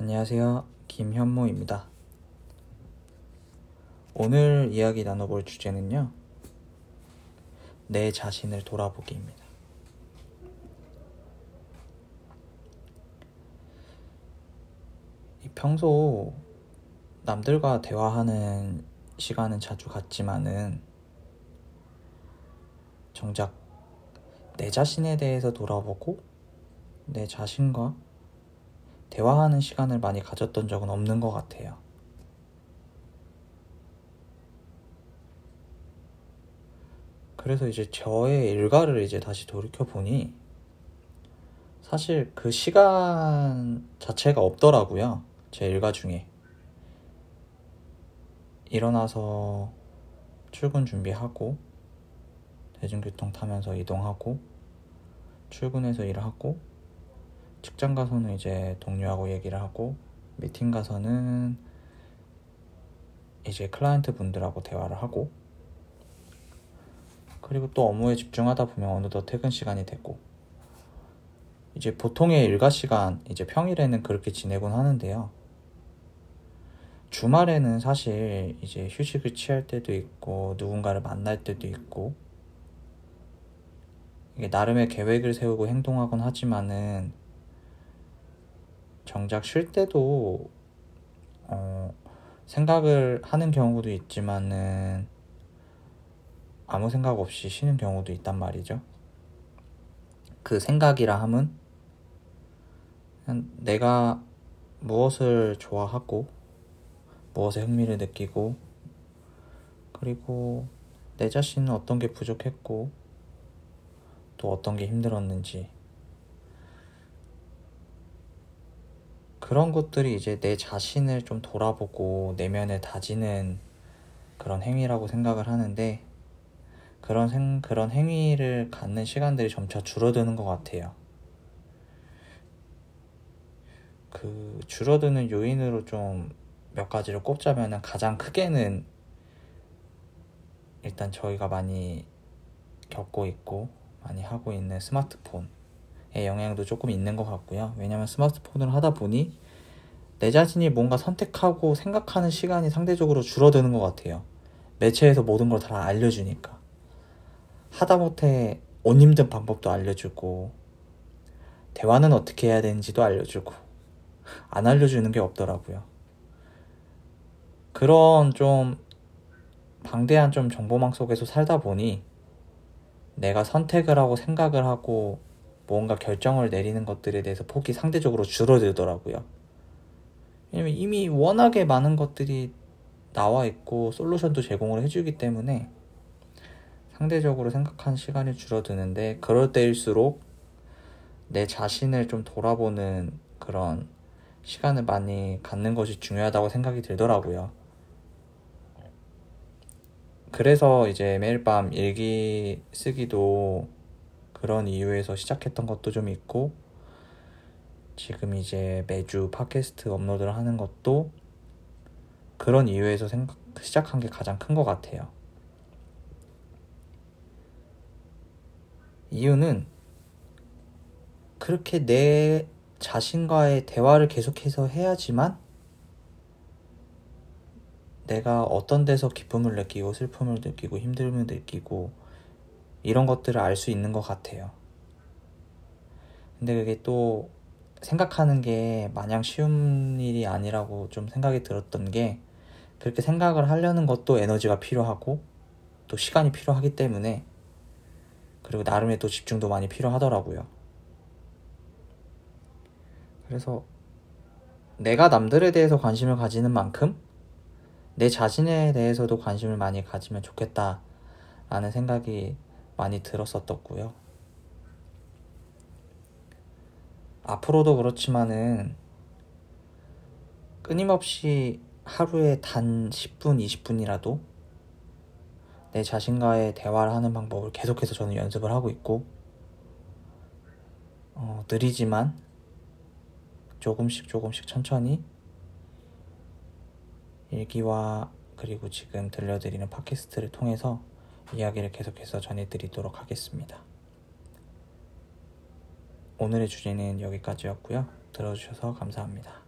안녕하세요. 김현모입니다. 오늘 이야기 나눠볼 주제는요. 내 자신을 돌아보기입니다. 평소 남들과 대화하는 시간은 자주 갖지만은 정작 내 자신에 대해서 돌아보고 내 자신과 대화하는 시간을 많이 가졌던 적은 없는 것 같아요. 그래서 이제 저의 일과를 이제 다시 돌이켜 보니 사실 그 시간 자체가 없더라고요. 제 일과 중에. 일어나서 출근 준비하고 대중교통 타면서 이동하고 출근해서 일을 하고 직장 가서는 이제 동료하고 얘기를 하고 미팅 가서는 이제 클라이언트 분들하고 대화를 하고 그리고 또 업무에 집중하다 보면 어느덧 퇴근 시간이 되고 이제 보통의 일과 시간 이제 평일에는 그렇게 지내곤 하는데요. 주말에는 사실 이제 휴식을 취할 때도 있고 누군가를 만날 때도 있고 나름의 계획을 세우고 행동하곤 하지만은 정작 쉴 때도 어, 생각을 하는 경우도 있지만은 아무 생각 없이 쉬는 경우도 있단 말이죠. 그 생각이라 함은 내가 무엇을 좋아하고 무엇에 흥미를 느끼고 그리고 내 자신은 어떤 게 부족했고 또 어떤 게 힘들었는지 그런 것들이 이제 내 자신을 좀 돌아보고 내면을 다지는 그런 행위라고 생각을 하는데 그런 생, 그런 행위를 갖는 시간들이 점차 줄어드는 것 같아요. 그 줄어드는 요인으로 좀 몇 가지를 꼽자면 가장 크게는 일단 저희가 많이 겪고 있고 많이 하고 있는 스마트폰 영향도 조금 있는 것 같고요. 왜냐하면 스마트폰을 하다 보니 내 자신이 뭔가 선택하고 생각하는 시간이 상대적으로 줄어드는 것 같아요. 매체에서 모든 걸 다 알려주니까. 하다못해 옷 힘든 방법도 알려주고, 대화는 어떻게 해야 되는지도 알려주고, 안 알려주는 게 없더라고요. 그런 좀 방대한 좀 정보망 속에서 살다 보니 내가 선택을 하고 생각을 하고 뭔가 결정을 내리는 것들에 대해서 폭이 상대적으로 줄어들더라고요. 왜냐면 이미 워낙에 많은 것들이 나와 있고 솔루션도 제공을 해주기 때문에 상대적으로 생각하는 시간이 줄어드는데 그럴 때일수록 내 자신을 좀 돌아보는 그런 시간을 많이 갖는 것이 중요하다고 생각이 들더라고요. 그래서 이제 매일 밤 일기 쓰기도 그런 이유에서 시작했던 것도 좀 있고 지금 이제 매주 팟캐스트 업로드를 하는 것도 그런 이유에서 생각, 시작한 게 가장 큰 것 같아요. 이유는 그렇게 내 자신과의 대화를 계속해서 해야지만 내가 어떤 데서 기쁨을 느끼고 슬픔을 느끼고 힘듦을 느끼고 이런 것들을 알 수 있는 것 같아요. 근데 그게 또 생각하는 게 마냥 쉬운 일이 아니라고 좀 생각이 들었던 게 그렇게 생각을 하려는 것도 에너지가 필요하고 또 시간이 필요하기 때문에 그리고 나름의 또 집중도 많이 필요하더라고요. 그래서 내가 남들에 대해서 관심을 가지는 만큼 내 자신에 대해서도 관심을 많이 가지면 좋겠다라는 생각이 많이 들었었었고요. 앞으로도 그렇지만은 끊임없이 하루에 단 10분, 20분이라도 내 자신과의 대화를 하는 방법을 계속해서 저는 연습을 하고 있고, 어, 느리지만 조금씩 조금씩 천천히 일기와 그리고 지금 들려드리는 팟캐스트를 통해서 이야기를 계속해서 전해드리도록 하겠습니다. 오늘의 주제는 여기까지였고요. 들어주셔서 감사합니다.